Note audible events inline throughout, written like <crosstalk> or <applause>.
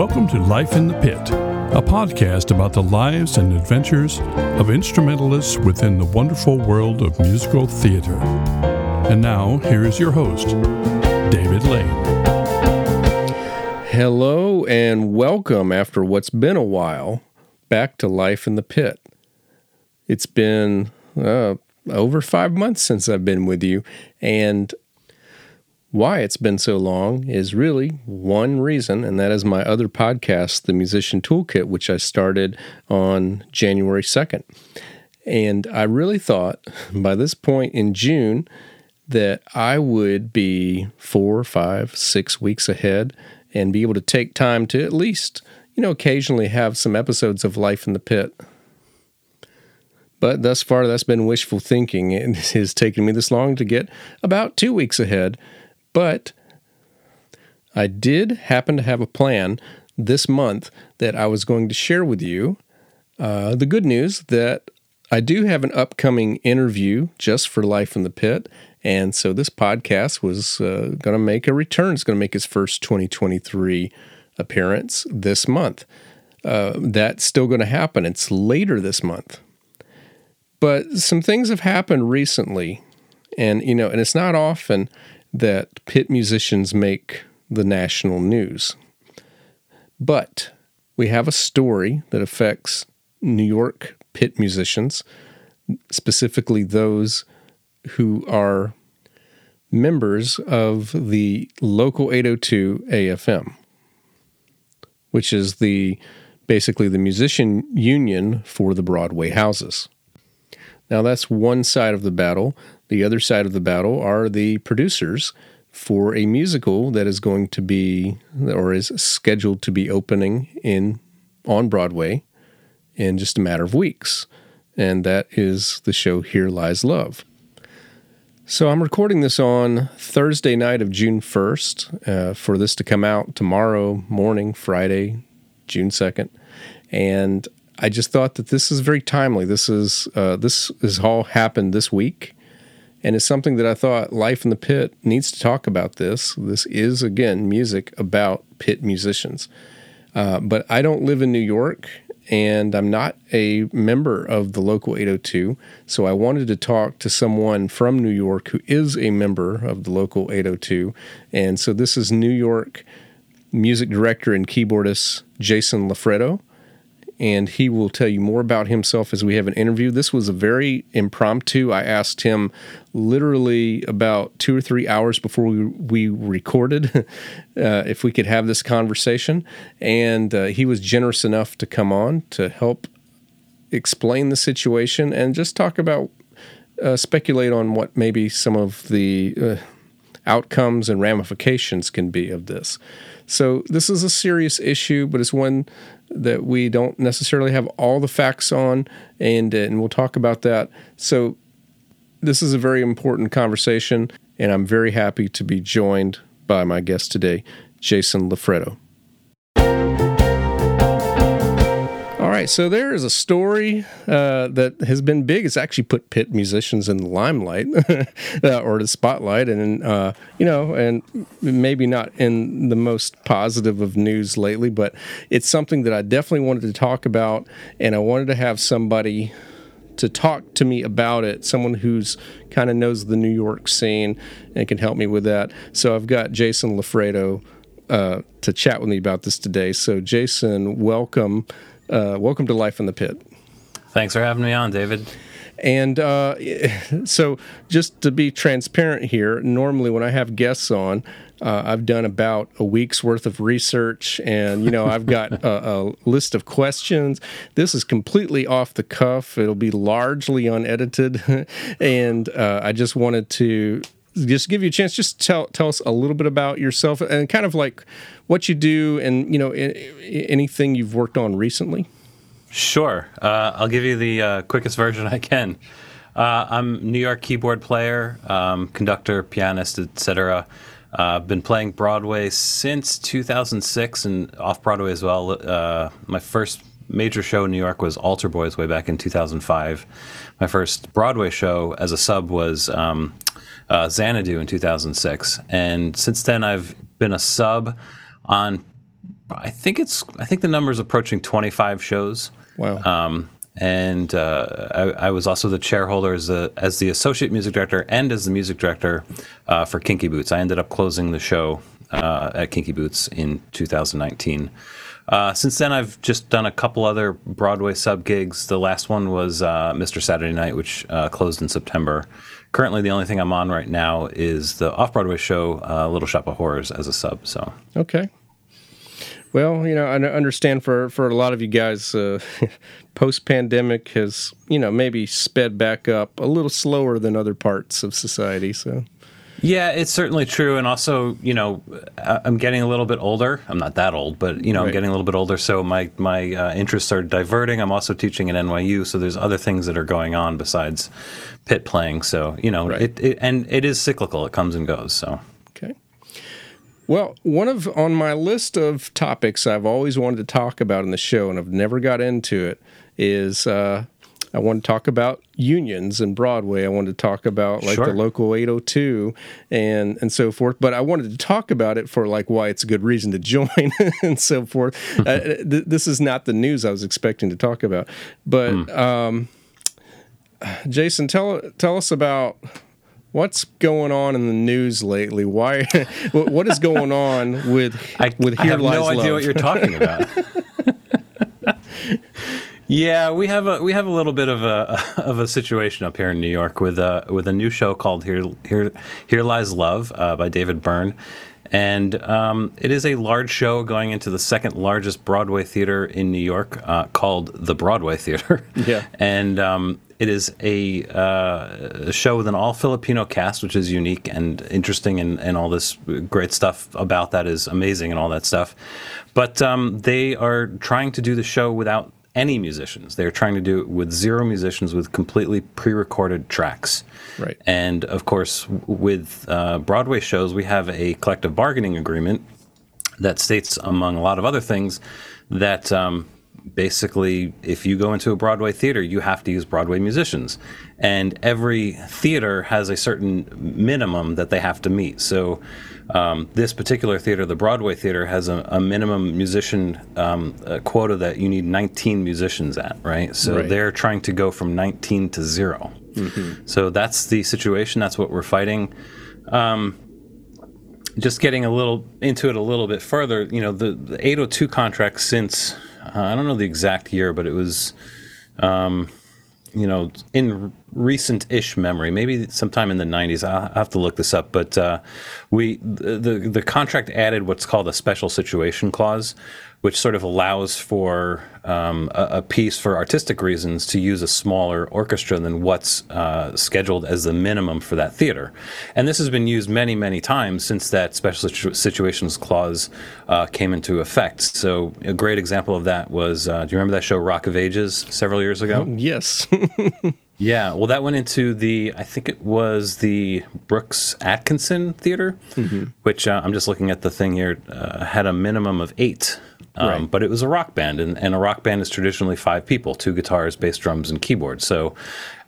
Welcome to Life in the Pit, a podcast about the lives and adventures of instrumentalists within the wonderful world of musical theater. And now, here is your host, David Lane. Hello and welcome after what's been a while back to Life in the Pit. It's been uh, over five months since I've been with you, and why it's been so long is really one reason, and that is my other podcast, The Musician Toolkit, which I started on January 2nd. And I really thought <laughs> by this point in June that I would be four, five, six weeks ahead and be able to take time to at least, you know, occasionally have some episodes of Life in the Pit. But thus far, that's been wishful thinking. <laughs> It has taken me this long to get about two weeks ahead. But I did happen to have a plan this month that I was going to share with you. Uh, the good news that I do have an upcoming interview just for Life in the Pit. And so this podcast was uh, going to make a return. It's going to make its first 2023 appearance this month. Uh, that's still going to happen. It's later this month. But some things have happened recently. And, you know, and it's not often that pit musicians make the national news. But we have a story that affects New York pit musicians, specifically those who are members of the local 802 AFM, which is the basically the musician union for the Broadway houses. Now that's one side of the battle. The other side of the battle are the producers for a musical that is going to be or is scheduled to be opening in on Broadway in just a matter of weeks. And that is the show Here Lies Love. So I'm recording this on Thursday night of June 1st uh, for this to come out tomorrow morning, Friday, June 2nd. And I just thought that this is very timely. This is uh, this has all happened this week, and it's something that I thought Life in the Pit needs to talk about. This this is again music about pit musicians, uh, but I don't live in New York, and I'm not a member of the local 802. So I wanted to talk to someone from New York who is a member of the local 802, and so this is New York music director and keyboardist Jason Loffredo and he will tell you more about himself as we have an interview. This was a very impromptu. I asked him literally about two or three hours before we, we recorded <laughs> uh, if we could have this conversation, and uh, he was generous enough to come on to help explain the situation and just talk about, uh, speculate on what maybe some of the uh, outcomes and ramifications can be of this. So, this is a serious issue, but it's one that we don't necessarily have all the facts on, and, and we'll talk about that. So, this is a very important conversation, and I'm very happy to be joined by my guest today, Jason Loffredo. Right, so there is a story uh, that has been big. It's actually put pit musicians in the limelight <laughs> uh, or the spotlight, and uh, you know, and maybe not in the most positive of news lately, but it's something that I definitely wanted to talk about, and I wanted to have somebody to talk to me about it, someone who's kind of knows the New York scene and can help me with that. So I've got Jason Loffredo uh, to chat with me about this today. So Jason, welcome. Uh, welcome to Life in the Pit. Thanks for having me on, David. And uh, <laughs> so, just to be transparent here, normally when I have guests on, uh, I've done about a week's worth of research, and you know I've got <laughs> a, a, list of questions. This is completely off the cuff. It'll be largely unedited, <laughs> and uh, I just wanted to just give you a chance. Just tell tell us a little bit about yourself and kind of like what you do, and you know anything you've worked on recently. Sure, uh, I'll give you the uh, quickest version I can. Uh, I'm New York keyboard player, um, conductor, pianist, etc. I've uh, been playing Broadway since 2006 and off Broadway as well. Uh, my first major show in New York was Altar Boyz way back in 2005. My first Broadway show as a sub was um, uh, Xanadu in 2006. And since then, I've been a sub on I think it's I think the number is approaching 25 shows. Wow. Um, and uh, I, I, was also the chairholder as, a, as the associate music director and as the music director uh, for Kinky Boots. I ended up closing the show uh, at Kinky Boots in 2019. Uh, since then, I've just done a couple other Broadway sub gigs. The last one was uh, Mr. Saturday Night, which uh, closed in September. Currently, the only thing I'm on right now is the off Broadway show, Little Shop of Horrors, as a sub. So okay, well, you know, I understand for, for a lot of you guys, uh, <laughs> post pandemic has, you know, maybe sped back up a little slower than other parts of society. So, yeah, it's certainly true. And also, you know, I'm getting a little bit older. I'm not that old, but, you know, right. I'm getting a little bit older. So my, my uh, interests are diverting. I'm also teaching at NYU. So there's other things that are going on besides pit playing. So, you know, right. it, it, and it is cyclical, it comes and goes. So, Okay. well, one of on my list of topics I've always wanted to talk about in the show and I've never got into it is uh, I want to talk about unions and Broadway. I want to talk about like sure. the local 802 and and so forth. But I wanted to talk about it for like why it's a good reason to join <laughs> and so forth. uh, th- this is not the news I was expecting to talk about. But mm. um, Jason, tell tell us about What's going on in the news lately? Why? <laughs> what is going on with <laughs> I, with Here I have Lies no Love? idea what you're talking about. Yeah, we have a we have a little bit of a <laughs> of a situation up here in New York with a with a new show called Here Here Here Lies Love uh, by David Byrne. And um, it is a large show going into the second largest Broadway theater in New York, uh, called the Broadway Theater. <laughs> Yeah. and um, it is a, uh, a, show with an all Filipino cast, which is unique and interesting, and, and all this great stuff about that is amazing and all that stuff. But um, they are trying to do the show without any musicians. They're trying to do it with zero musicians, with completely pre recorded tracks. Right. And of course, with uh, Broadway shows, we have a collective bargaining agreement that states, among a lot of other things, that um, basically, if you go into a Broadway theater, you have to use Broadway musicians. And every theater has a certain minimum that they have to meet. So, um, this particular theater, the Broadway theater, has a, a minimum musician um, a quota that you need 19 musicians at, right? So, right. they're trying to go from 19 to 0 mm-hmm. So, that's the situation. That's what we're fighting. Um, just getting a little into it a little bit further, you know, the, the 802 contract since uh, I don't know the exact year, but it was, um, you know, in recent-ish memory, maybe sometime in the 90s. I'll have to look this up, but uh, we the the contract added what's called a special situation clause, which sort of allows for um, a, a, piece for artistic reasons to use a smaller orchestra than what's uh, scheduled as the minimum for that theater. And this has been used many, many times since that special situations clause uh, came into effect. So, a great example of that was uh, do you remember that show Rock of Ages several years ago? yes. <laughs> Yeah, well, that went into the, I think it was the Brooks Atkinson Theater, mm-hmm. which uh, I'm just looking at the thing here, uh, had a minimum of eight um, right. But it was a rock band, and, and a rock band is traditionally five people two guitars, bass, drums, and keyboard. So,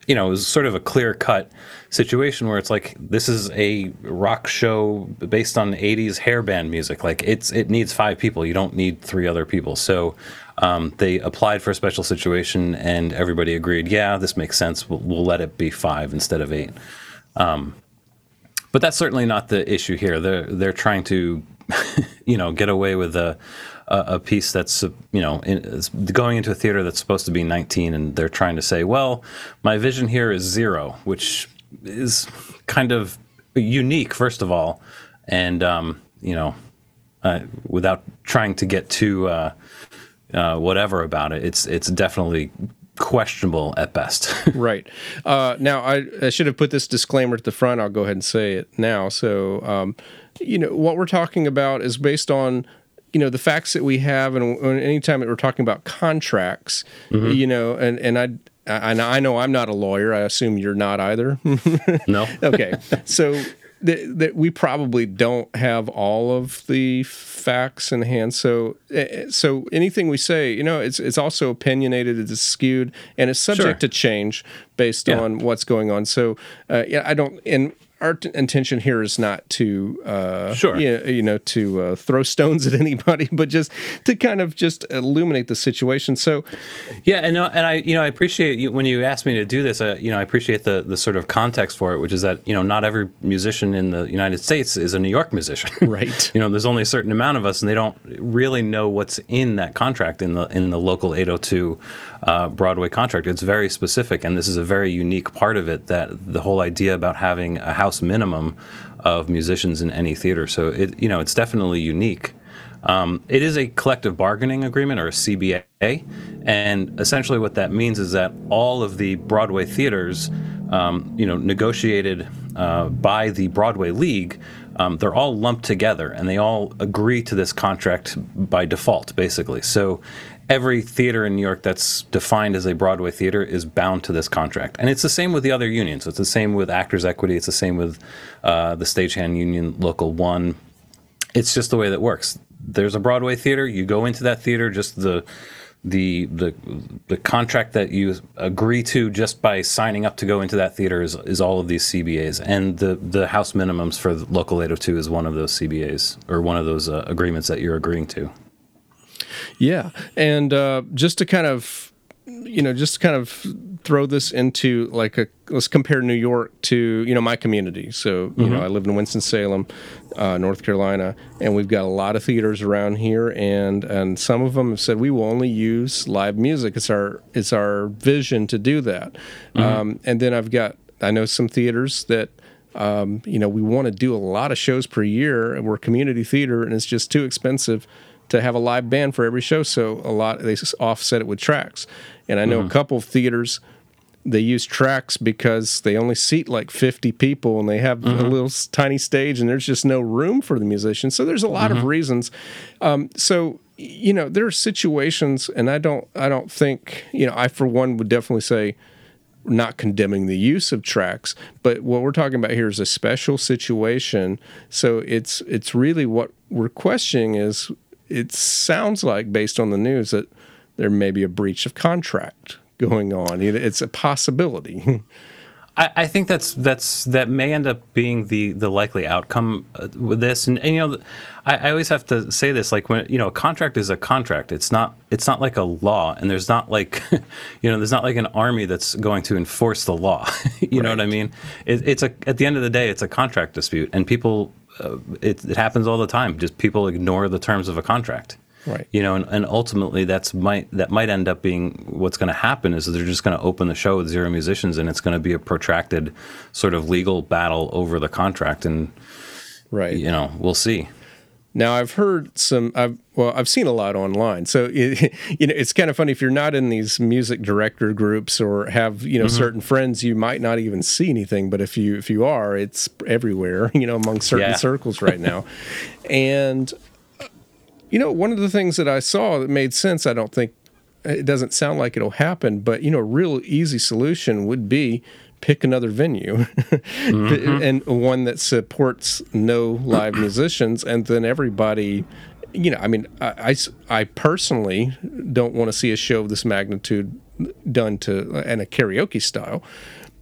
you know, it was sort of a clear cut situation where it's like this is a rock show based on 80s hair band music. Like it's it needs five people. You don't need three other people. So um, they applied for a special situation, and everybody agreed. Yeah, this makes sense. We'll, we'll let it be five instead of eight. Um, but that's certainly not the issue here. They're they're trying to, <laughs> you know, get away with a, a piece that's you know in, going into a theater that's supposed to be 19, and they're trying to say, well, my vision here is zero, which is kind of unique, first of all, and um, you know, uh, without trying to get too uh, uh, whatever about it, it's it's definitely questionable at best. <laughs> right. Uh, now, I, I, should have put this disclaimer at the front. I'll go ahead and say it now. So, um, you know, what we're talking about is based on you know the facts that we have, and anytime that we're talking about contracts, mm-hmm. you know, and and I. I, I know I'm not a lawyer. I assume you're not either. <laughs> no. okay. So that, that we probably don't have all of the facts in hand. So, eh, eh, so anything we say, you know, it's it's also opinionated, it's skewed, and it's subject sure. to change based yeah. on what's going on. So, uh, yeah, I don't. And our t- intention here is not to uh, Sure. you, you know to uh, throw stones at <laughs> anybody, but just to kind of just illuminate the situation. So Yeah, and uh, and I you know I appreciate you when you asked me to do this. Uh, you know I appreciate the the sort of context for it, which is that you know not every musician in the United States is a New York musician. <laughs> Right. you know, there's only a certain amount of us, and they don't really know what's in that contract in the in the local 802 uh, Broadway contract. It's very specific, and this is a very unique part of it. That the whole idea about having a house minimum of musicians in any theater. So it you know it's definitely unique. Um, it is a collective bargaining agreement or a CBA, and essentially what that means is that all of the Broadway theaters, um, you know, negotiated uh, by the Broadway League, um, they're all lumped together and they all agree to this contract by default, basically. So every theater in New York that's defined as a Broadway theater is bound to this contract, and it's the same with the other unions. It's the same with Actors Equity. It's the same with uh, the Stagehand Union Local One it's just the way that works. There's a Broadway theater. You go into that theater. Just the the the the contract that you agree to just by signing up to go into that theater is, is all of these CBAs, and the the house minimums for local 802 is one of those CBAs or one of those uh, agreements that you're agreeing to. Yeah, and uh, just to kind of, you know, just kind of throw this into like a let's compare New York to you know my community. So you know I live in Winston Salem, uh, North Carolina, and we've got a lot of theaters around here, and and some of them have said we will only use live music. It's our it's our vision to do that. Um, and then I've got I know some theaters that um, you know, we want to do a lot of shows per year, and we're a community theater, and it's just too expensive to have a live band for every show. So a lot they offset it with tracks, and I know mm-hmm. a couple of theaters they use tracks because they only seat like 50 people and they have a mm-hmm. little tiny stage and there's just no room for the musicians. So there's a lot of mm-hmm. reasons. Um, so you know there are situations and i don't i don't think you know i for one would definitely say not condemning the use of tracks, but what we're talking about here is a special situation. So it's it's really what we're questioning is it sounds like based on the news that there may be a breach of contract going on. It's a possibility. <laughs> I, I think that's that's that may end up being the the likely outcome uh, with this, and, and you know, I, I always have to say this: like when you know, a contract is a contract. It's not it's not like a law, and there's not like <laughs> you know, there's not like an army that's going to enforce the law. <laughs> you know what I mean? It, it's a at the end of the day, it's a contract dispute, and people uh, it, it happens all the time. Just people ignore the terms of a contract. Right. You know, and, and ultimately that's might that might end up being what's going to happen is that they're just going to open the show with zero musicians and it's going to be a protracted sort of legal battle over the contract and right. you know, we'll see. Now I've heard some. I've well, I've seen a lot online. So it, <laughs> you know, it's kind of funny if you're not in these music director groups or have you know mm-hmm. certain friends, you might not even see anything. But if you if you are, it's everywhere. <laughs> You know, among certain Yeah. circles right now, <laughs> and you know, one of the things that I saw that made sense. I don't think it doesn't sound like it'll happen, but you know, a real easy solution would be pick another venue <laughs> and one that supports no live musicians, and then everybody. You know, I mean, I, I personally don't want to see a show of this magnitude done to in a karaoke style,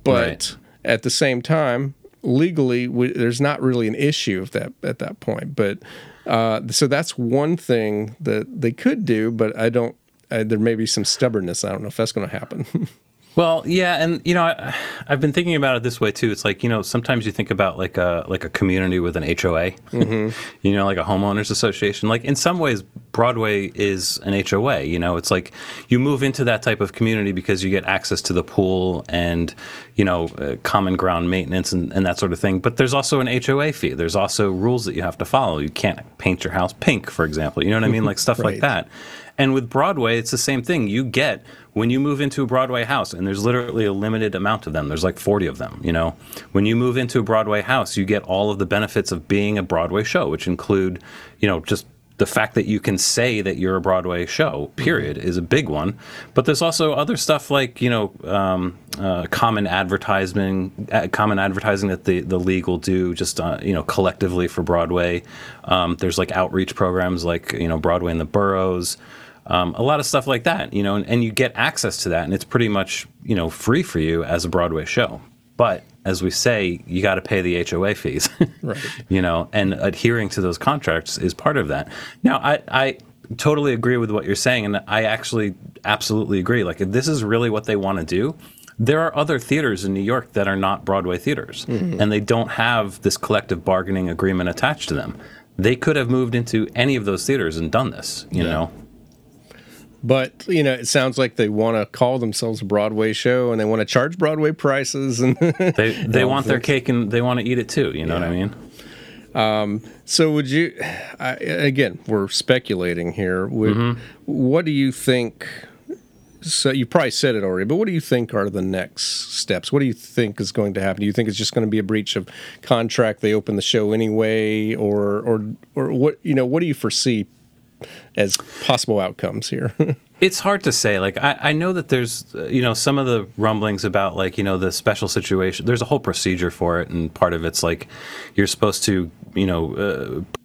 but Right. at the same time, legally, we, there's not really an issue at that at that point. But uh, so that's one thing that they could do, but I don't. Uh, there may be some stubbornness. I don't know if that's going to happen. <laughs> Well, yeah, and you know, I, I've been thinking about it this way too. It's like you know, sometimes you think about like a like a community with an HOA, <laughs> you know, like a homeowners association. Like in some ways, Broadway is an HOA. You know, it's like you move into that type of community because you get access to the pool and you know, uh, common ground maintenance and, and that sort of thing. But there's also an HOA fee. There's also rules that you have to follow. You can't paint your house pink, for example. You know what I mean? <laughs> Like stuff like that. And with Broadway, it's the same thing. You get when you move into a Broadway house, and there's literally a limited amount of them. There's like 40 of them. You know, when you move into a Broadway house, you get all of the benefits of being a Broadway show, which include, you know, just the fact that you can say that you're a Broadway show, period, is a big one. But there's also other stuff like you know um, uh, common advertising, uh, common advertising that the the league will do just uh, you know collectively for Broadway. Um, there's like outreach programs like you know Broadway in the boroughs. Um, a lot of stuff like that, you know, and, and you get access to that, and it's pretty much you know free for you as a Broadway show. But as we say, you got to pay the HOA fees. <laughs> Right. You know, and adhering to those contracts is part of that. Now, I, I totally agree with what you're saying, and I actually absolutely agree. Like, if this is really what they want to do, there are other theaters in New York that are not Broadway theaters, and they don't have this collective bargaining agreement attached to them. They could have moved into any of those theaters and done this, you know? But you know, it sounds like they want to call themselves a Broadway show, and they want to charge Broadway prices. And <laughs> They, they want their cake and they want to eat it too, you know what I mean? Um, so, would you? I, again, we're speculating here. Would, mm-hmm. What do you think? So you probably said it already, but what do you think are the next steps? What do you think is going to happen? Do you think it's just going to be a breach of contract? They open the show anyway, or or or what? You know, what do you foresee as possible outcomes here? <laughs> It's hard to say. Like I, I know that there's, uh, you know, some of the rumblings about like you know the special situation. There's a whole procedure for it, and part of it's like you're supposed to, you know, uh,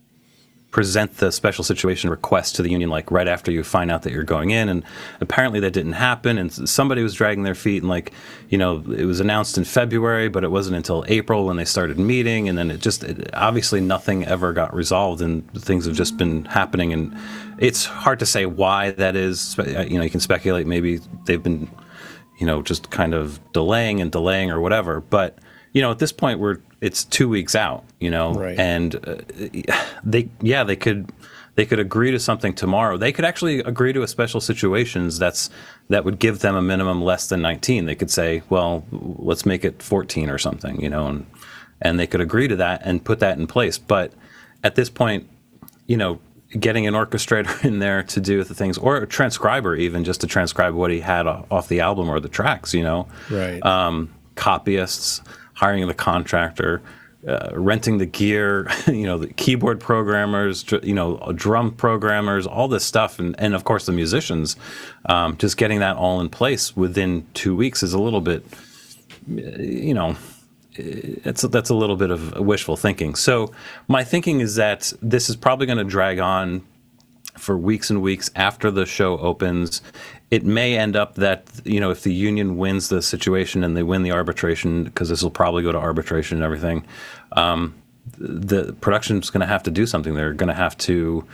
present the special situation request to the union like right after you find out that you're going in, and apparently that didn't happen. And somebody was dragging their feet, and like you know, it was announced in February, but it wasn't until April when they started meeting, and then it just it, obviously nothing ever got resolved, and things have just been happening, and it's hard to say why that is. Uh, you know, you can speculate maybe they've been, you know, just kind of delaying and delaying or whatever. But you know, at this point, we're it's two weeks out. You know, Right. and uh, they yeah they could they could agree to something tomorrow. They could actually agree to a special situations that's that would give them a minimum less than 19. They could say, well, let's make it 14 or something. You know, and and they could agree to that and put that in place. But at this point, you know, getting an orchestrator <laughs> in there to do the things, or a transcriber even just to transcribe what he had off the album or the tracks, you know, Right. Um, copyists, hiring the contractor, uh, renting the gear, <laughs> you know, the keyboard programmers, you know, drum programmers, all this stuff, and and of course the musicians. Um, just getting that all in place within two weeks is a little bit, you know, it's that's a little bit of wishful thinking. So my thinking is that this is probably going to drag on for weeks and weeks after the show opens. It may end up that you know if the union wins the situation and they win the arbitration because this will probably go to arbitration and everything. Um, the production's going to have to do something. They're going to have to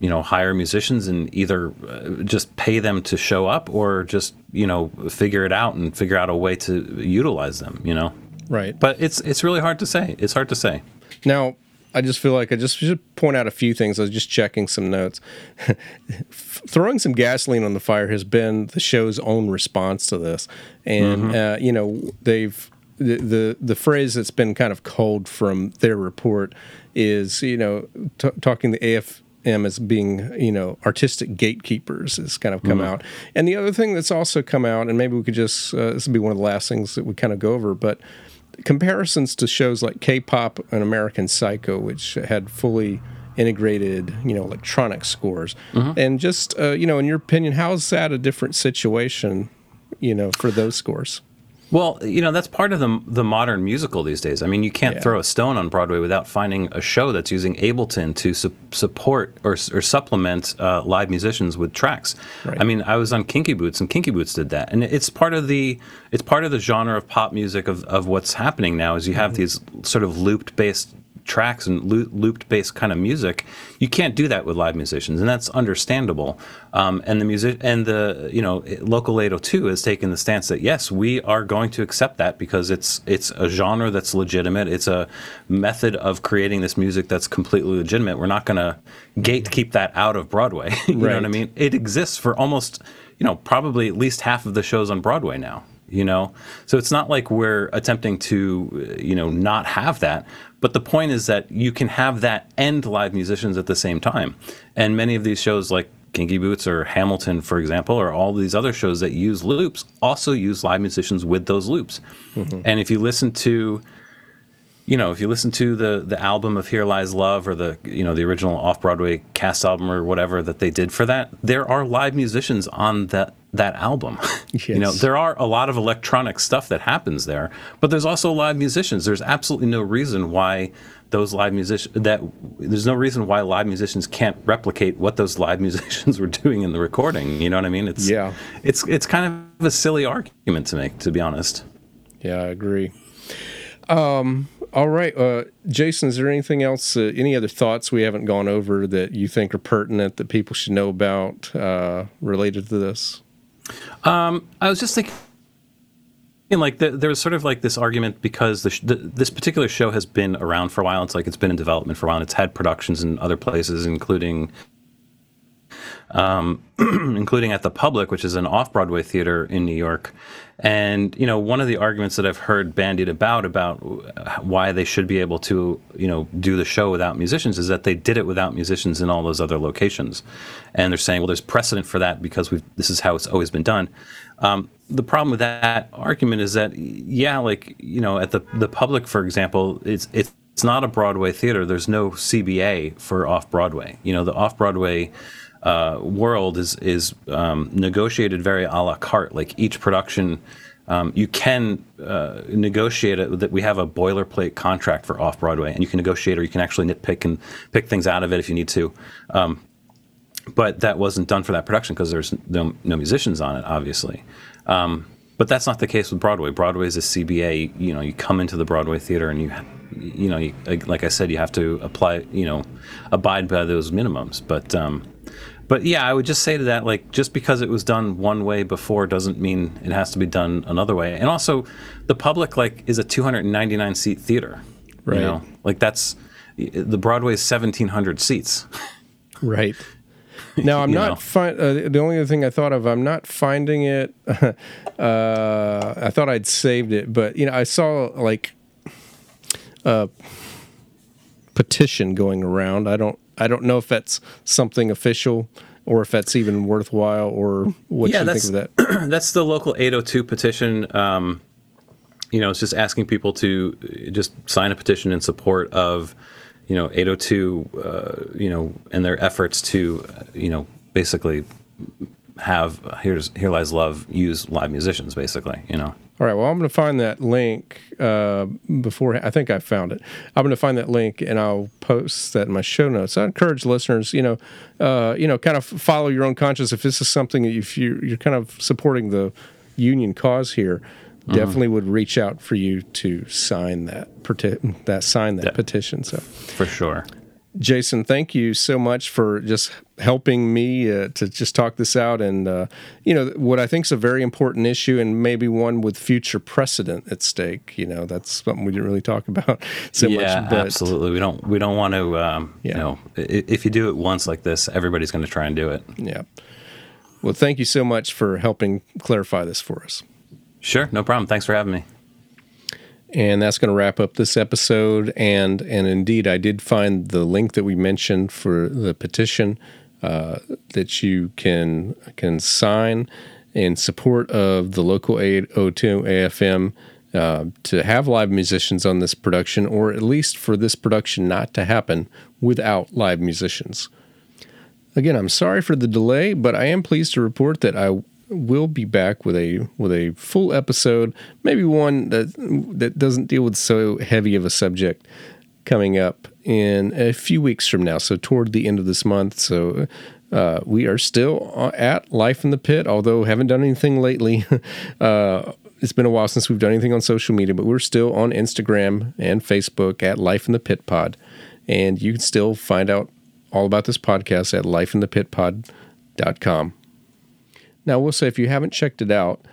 you know hire musicians and either uh, just pay them to show up or just you know figure it out and figure out a way to utilize them. You know. right. But it's it's really hard to say. It's hard to say. Now, I just feel like I just should point out a few things. I was just checking some notes. <laughs> Throwing some gasoline on the fire has been the show's own response to this, and uh, you know they've the, the the phrase that's been kind of culled from their report is you know t- talking the AFM as being you know artistic gatekeepers has kind of come out, and the other thing that's also come out, and maybe we could just uh, this would be one of the last things that we kind of go over, but comparisons to shows like K-pop and American Psycho, which had fully integrated, you know, electronic scores, and just uh, you know, in your opinion, how is that a different situation, you know, for those scores? Well, you know that's part of the the modern musical these days. I mean, you can't Yeah. throw a stone on Broadway without finding a show that's using Ableton to su- support or, or supplement uh, live musicians with tracks. Right. I mean, I was on Kinky Boots, and Kinky Boots did that, and it's part of the it's part of the genre of pop music of, of what's happening now. Is you have these sort of looped based tracks and loo- looped based kind of music. You can't do that with live musicians, and that's understandable. Um, and the music and the you know local 802 has taken the stance that yes, we are going to accept that because it's it's a genre that's legitimate. It's a method of creating this music that's completely legitimate. We're not going to gatekeep that out of Broadway. <laughs> you know what I mean? It exists for almost you know probably at least half of the shows on Broadway now you know so it's not like we're attempting to you know not have that but the point is that you can have that and live musicians at the same time. And many of these shows like kinky boots or hamilton for example or all these other shows that use loops also use live musicians with those loops. Mm-hmm. And if you listen to you know, if you listen to the the album of Here Lies Love or the you know the original off Broadway cast album or whatever that they did for that, there are live musicians on that that album. <laughs> You know, there are a lot of electronic stuff that happens there, but there's also live musicians. There's absolutely no reason why those live musicians that there's no reason why live musicians can't replicate what those live <laughs> musicians were doing in the recording. You know what I mean? It's Yeah. It's it's kind of a silly argument to make, to be honest. Yeah, I agree. All right, uh, Jason. Is there anything else? Uh, any other thoughts we haven't gone over that you think are pertinent that people should know about uh, related to this? Um, I was just thinking, like, the, there was sort of like this argument because the, sh- the, this particular show has been around for a while. It's like it's been in development for a while. And it's had productions in other places, including, um, <clears throat> including at the Public, which is an off-Broadway theater in New York. And you know, one of the arguments that I've heard bandied about about why they should be able to, you know, do the show without musicians is that they did it without musicians in all those other locations. And they're saying, well, there's precedent for that because we've this is how it's always been done. Um, the problem with that argument is that, yeah, like you know, at the the public, for example, it's it's it's not a Broadway theater. There's no CBA for off Broadway. You know, the off Broadway uh, world is is um, negotiated very a la carte. Like each production, um, you can uh, negotiate it. That we have a boilerplate contract for off Broadway, and you can negotiate, or you can actually nitpick and pick things out of it if you need to. Um, but that wasn't done for that production because there's no, no musicians on it, obviously. Um, but that's not the case with Broadway. Broadway is a CBA. You know, you come into the Broadway theater and you, you know, you, like I said, you have to apply, you know, abide by those minimums. But, um, but yeah, I would just say to that, like, just because it was done one way before doesn't mean it has to be done another way. And also, the public like is a 299 seat theater. Right. You know, like that's the Broadway is 1,700 seats. Right. <laughs> Now I'm not fi- uh, the only other thing I thought of. I'm not finding it. <laughs> uh, I thought I'd saved it, but you know, I saw like a petition going around. I don't. I don't know if that's something official or if that's even worthwhile or what Yeah, you think of that. <clears throat> that's the local 802 petition. Um, you know, it's just asking people to just sign a petition in support of, you know, 802, uh, you know, and their efforts to, uh, you know, basically have uh, here's here lies love use live musicians basically you know All right. Well, I'm going to find that link uh, before. I think I found it. I'm going to find that link and I'll post that in my show notes. I encourage listeners, you know, uh, you know, kind of follow your own conscience. If this is something that if you you're kind of supporting the union cause here, definitely would reach out for you to sign that peti- that sign that Yeah. petition. So. for sure Jason, thank you so much for just helping me uh, to just talk this out. And, uh, you know, what I think is a very important issue and maybe one with future precedent at stake. You know, that's something we didn't really talk <laughs> about so yeah much. But absolutely we don't we don't want to um, Yeah. you know if you do it once like this everybody's going to try and do it yeah. Well, thank you so much for helping clarify this for us. sure no problem thanks for having me And that's going to wrap up this episode. And and indeed, I did find the link that we mentioned for the petition uh, that you can can sign in support of the local 802 AFM uh, to have live musicians on this production, or at least for this production not to happen without live musicians. Again, I'm sorry for the delay, but I am pleased to report that I will be back with a with a full episode, maybe one that that doesn't deal with so heavy of a subject coming up in a few weeks from now. So toward the end of this month. So uh, we are still at Life in the Pit, although haven't done anything lately. <laughs> uh, it's been a while since we've done anything on social media, but we're still on Instagram and Facebook at Life in the Pit Pod, and you can still find out all about this podcast at lifeinthepitpod.com. Now, we'll say if you haven't checked it out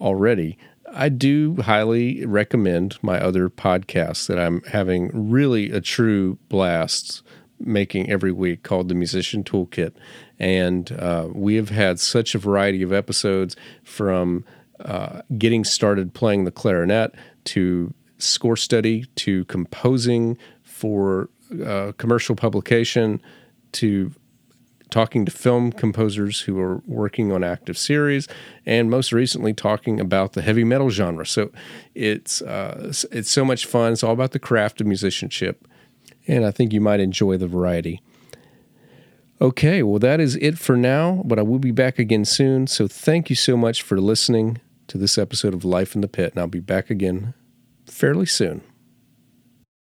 already, I do highly recommend my other podcasts that I'm having really a true blast making every week called the Musician Toolkit. And uh, we have had such a variety of episodes from uh, getting started playing the clarinet to score study to composing for uh, commercial publication to talking to film composers who are working on active series, and most recently talking about the heavy metal genre. So it's uh, it's so much fun. It's all about the craft of musicianship, and I think you might enjoy the variety. Okay, well that is it for now, but I will be back again soon. So thank you so much for listening to this episode of Life in the Pit, and I'll be back again fairly soon.